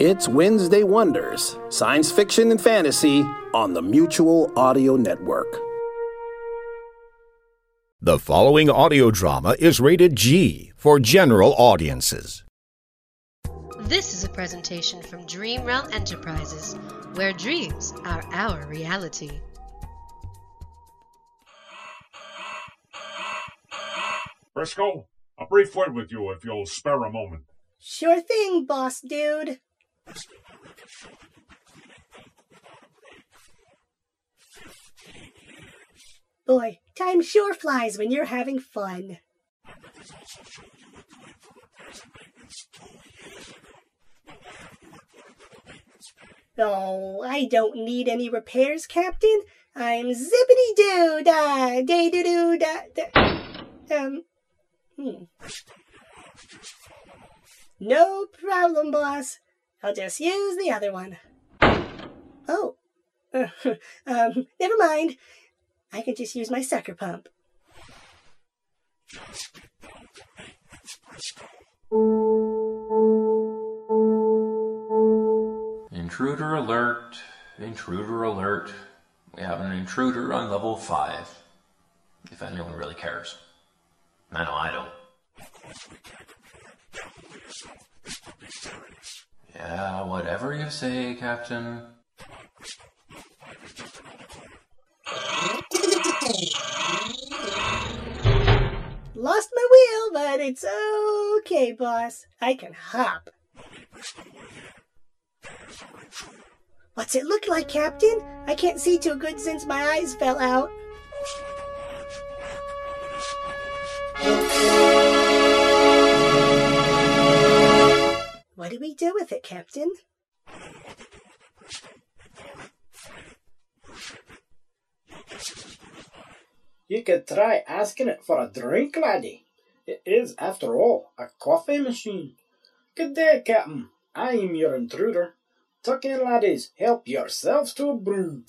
It's Wednesday Wonders, science fiction and fantasy on the Mutual Audio Network. The following audio drama is rated G for general audiences. This is a presentation from Dream Realm Enterprises, where dreams are our reality. Briscoe, a brief word with you if you'll spare a moment. Sure thing, boss dude. Boy, time sure flies when you're having fun. Oh, I don't need any repairs, Captain. I'm zippity doo da day doo doo da. Um, hmm. No problem, boss. I'll just use the other one. Oh, um, never mind. I can just use my sucker pump. Intruder alert, intruder alert. We have an intruder on level 5. If anyone really cares. I know I don't. Yeah, whatever you say, Captain. Lost my wheel, but it's okay, boss. I can hop. What's it look like, Captain? I can't see too good since my eyes fell out. What do we do with it, Captain? You could try asking it for a drink, laddie. It is, after all, a coffee machine. Good day, Captain. I am your intruder. Tuck in, laddies. Help yourselves to a brew.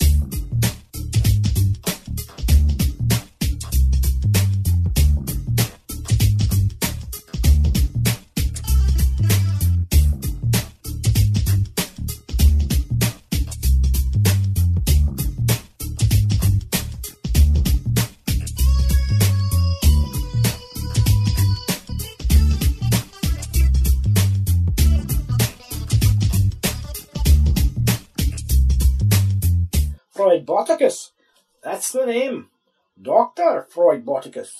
Freudboticus. That's the name. Dr. Freud Freudboticus.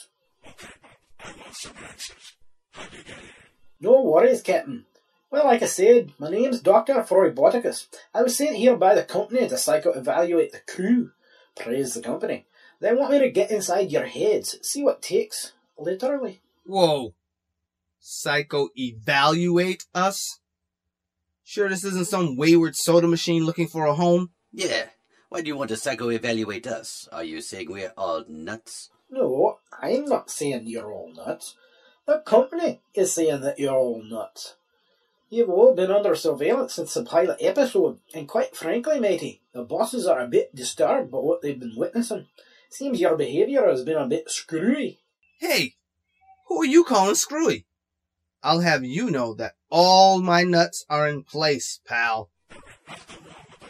No worries, Captain. Well, like I said, my name's Dr. Freudboticus. I was sent here by the company to psycho-evaluate the crew. Praise the company. They want me to get inside your heads, see what takes, literally. Whoa. Psycho evaluate us? Sure, this isn't some wayward soda machine looking for a home? Yeah. Why do you want to psycho evaluate us? Are you saying we're all nuts? No, I'm not saying you're all nuts. The company is saying that you're all nuts. You've all been under surveillance since the pilot episode, and quite frankly, matey, the bosses are a bit disturbed by what they've been witnessing. Seems your behaviour has been a bit screwy. Hey, who are you calling screwy? I'll have you know that all my nuts are in place, pal.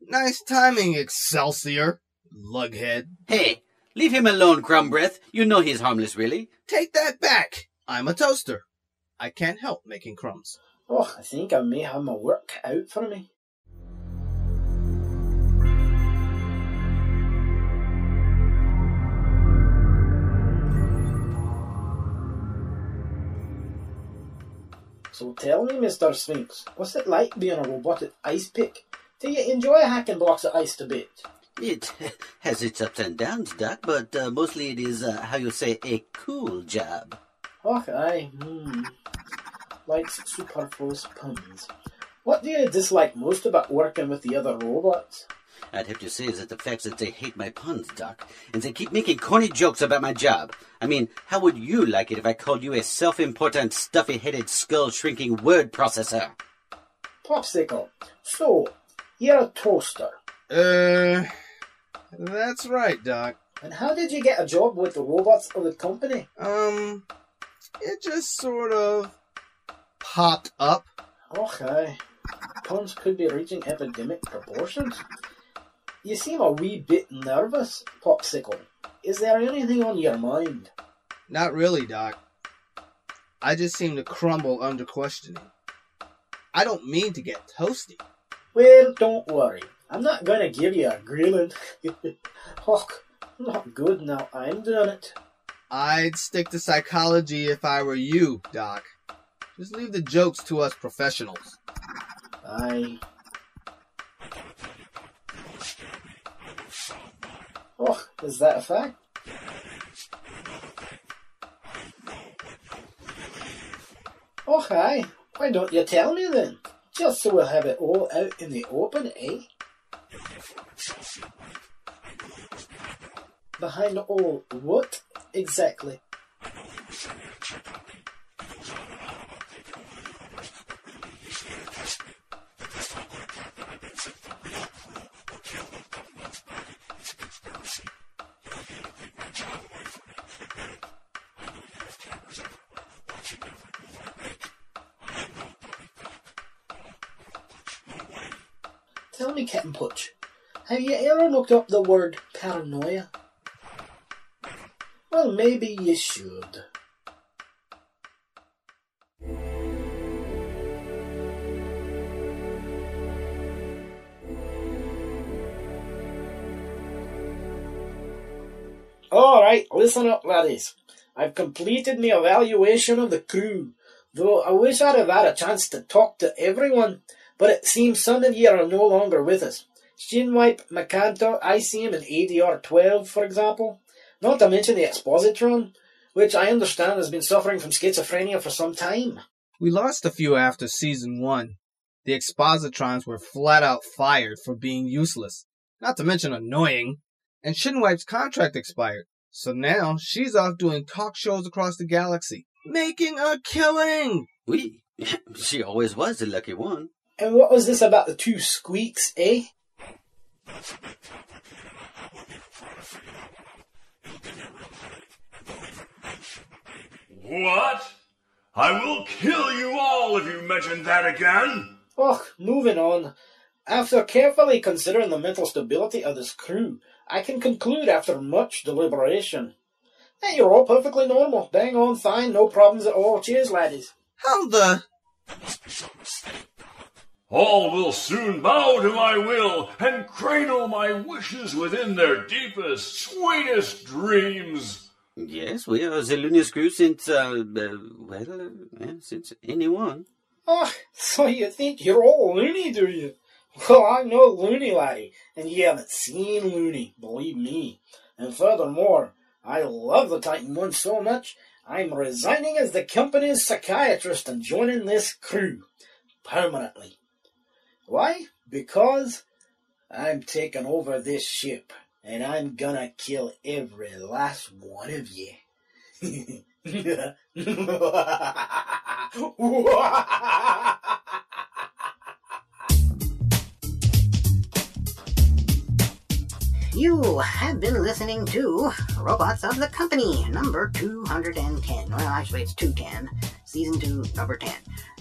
Nice timing, Excelsior. Lughead. Hey, leave him alone, Crumb Breath. You know he's harmless, really. Take that back. I'm a toaster. I can't help making crumbs. Oh, I think I may have my work out for me. So tell me, Mr. Sphinx, what's it like being a robotic ice pick? Do you enjoy hacking blocks of ice to bits? It has its ups and downs, Doc, but uh, mostly it is, uh, how you say, a cool job. Oh, aye. Hmm. Likes superfluous puns. What do you dislike most about working with the other robots? I'd have to say is that the fact that they hate my puns, Doc, and they keep making corny jokes about my job. I mean, how would you like it if I called you a self-important, stuffy-headed, skull-shrinking word processor? Popsicle. So, you're a toaster. Uh, that's right, Doc. And how did you get a job with the robots of the company? Um, it just sort of popped up. Okay. Puns could be reaching epidemic proportions. You seem a wee bit nervous, Popsicle. Is there anything on your mind? Not really, Doc. I just seem to crumble under questioning. I don't mean to get toasty. Well, don't worry. I'm not gonna give you a grilling. oh, not good now. I'm doing it. I'd stick to psychology if I were you, Doc. Just leave the jokes to us professionals. I. Oh, is that a fact? Oh, hi. Why don't you tell me then? Just so we'll have it all out in the open, eh? Behind all what exactly? Tell me, Captain Putch, have you ever looked up the word paranoia? Well, maybe you should. Alright, listen up, laddies. I've completed my evaluation of the crew, though I wish I'd have had a chance to talk to everyone, but it seems some of you are no longer with us. Shinwipe, Macanto, ICM, and ADR 12, for example. Not to mention the Expositron, which I understand has been suffering from schizophrenia for some time. We lost a few after season one. The expositrons were flat out fired for being useless, not to mention annoying. And Shinwipe's contract expired, so now she's off doing talk shows across the galaxy, making a killing! We, she always was the lucky one. And what was this about the two squeaks, eh? What? I will kill you all if you mention that again! Oh, moving on. After carefully considering the mental stability of this crew, I can conclude after much deliberation that you're all perfectly normal, bang on fine, no problems at all. Cheers, laddies. How the. All will soon bow to my will and cradle my wishes within their deepest, sweetest dreams. Yes, we are the looniest crew since, uh, uh well, uh, yeah, since anyone. Oh, so you think you're all loony, do you? Well, I'm no loony, laddie, and you haven't seen loony, believe me. And furthermore, I love the Titan One so much, I'm resigning as the company's psychiatrist and joining this crew permanently. Why? Because I'm taking over this ship and I'm gonna kill every last one of you. You have been listening to Robots of the Company, number 210. Well, actually, it's 210, season 2, number 10.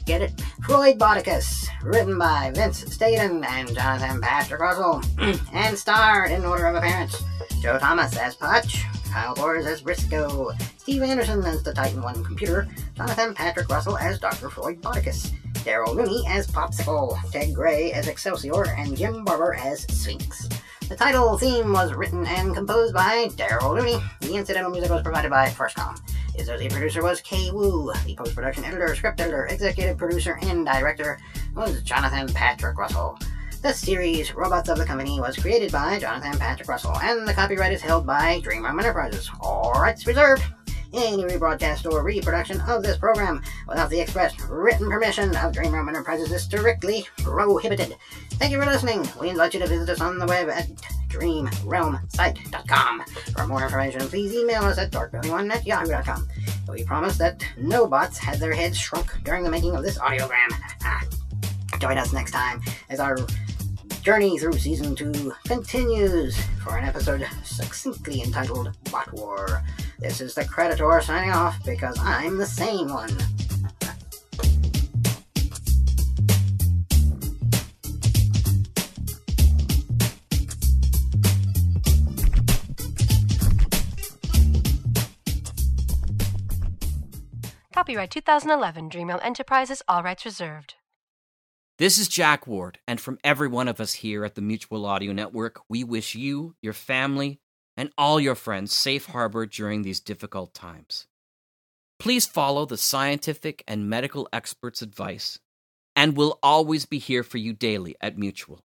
Get it? Freudboticus, written by Vince Staten and Jonathan Patrick Russell, and starred in order of appearance Joe Thomas as Putch, Kyle Bors as Briscoe, Steve Anderson as the Titan One computer, Jonathan Patrick Russell as Dr. Freudboticus, Daryl Rooney as Popsicle, Ted Gray as Excelsior, and Jim Barber as Sphinx. The title theme was written and composed by Daryl Looney. The incidental music was provided by Firstcom. Associate producer was Kay Wu. The post production editor, script editor, executive producer, and director was Jonathan Patrick Russell. The series Robots of the Company was created by Jonathan Patrick Russell, and the copyright is held by Dream Realm Enterprises. All rights reserved. Any rebroadcast or reproduction of this program without the express written permission of Dream Realm Enterprises is strictly prohibited. Thank you for listening. We invite you to visit us on the web at dreamrealmsite.com. For more information, please email us at dark21 at yahoo.com. We promise that no bots had their heads shrunk during the making of this audiogram. Ah. Join us next time as our journey through season two continues for an episode succinctly entitled Bot War. This is the Creditor signing off because I'm the sane one. Copyright 2011 Dreamrealm Enterprises, all rights reserved. This is Jack Ward, and from every one of us here at the Mutual Audio Network, we wish you, your family, and all your friends safe harbor during these difficult times. Please follow the scientific and medical experts' advice, and we'll always be here for you daily at Mutual.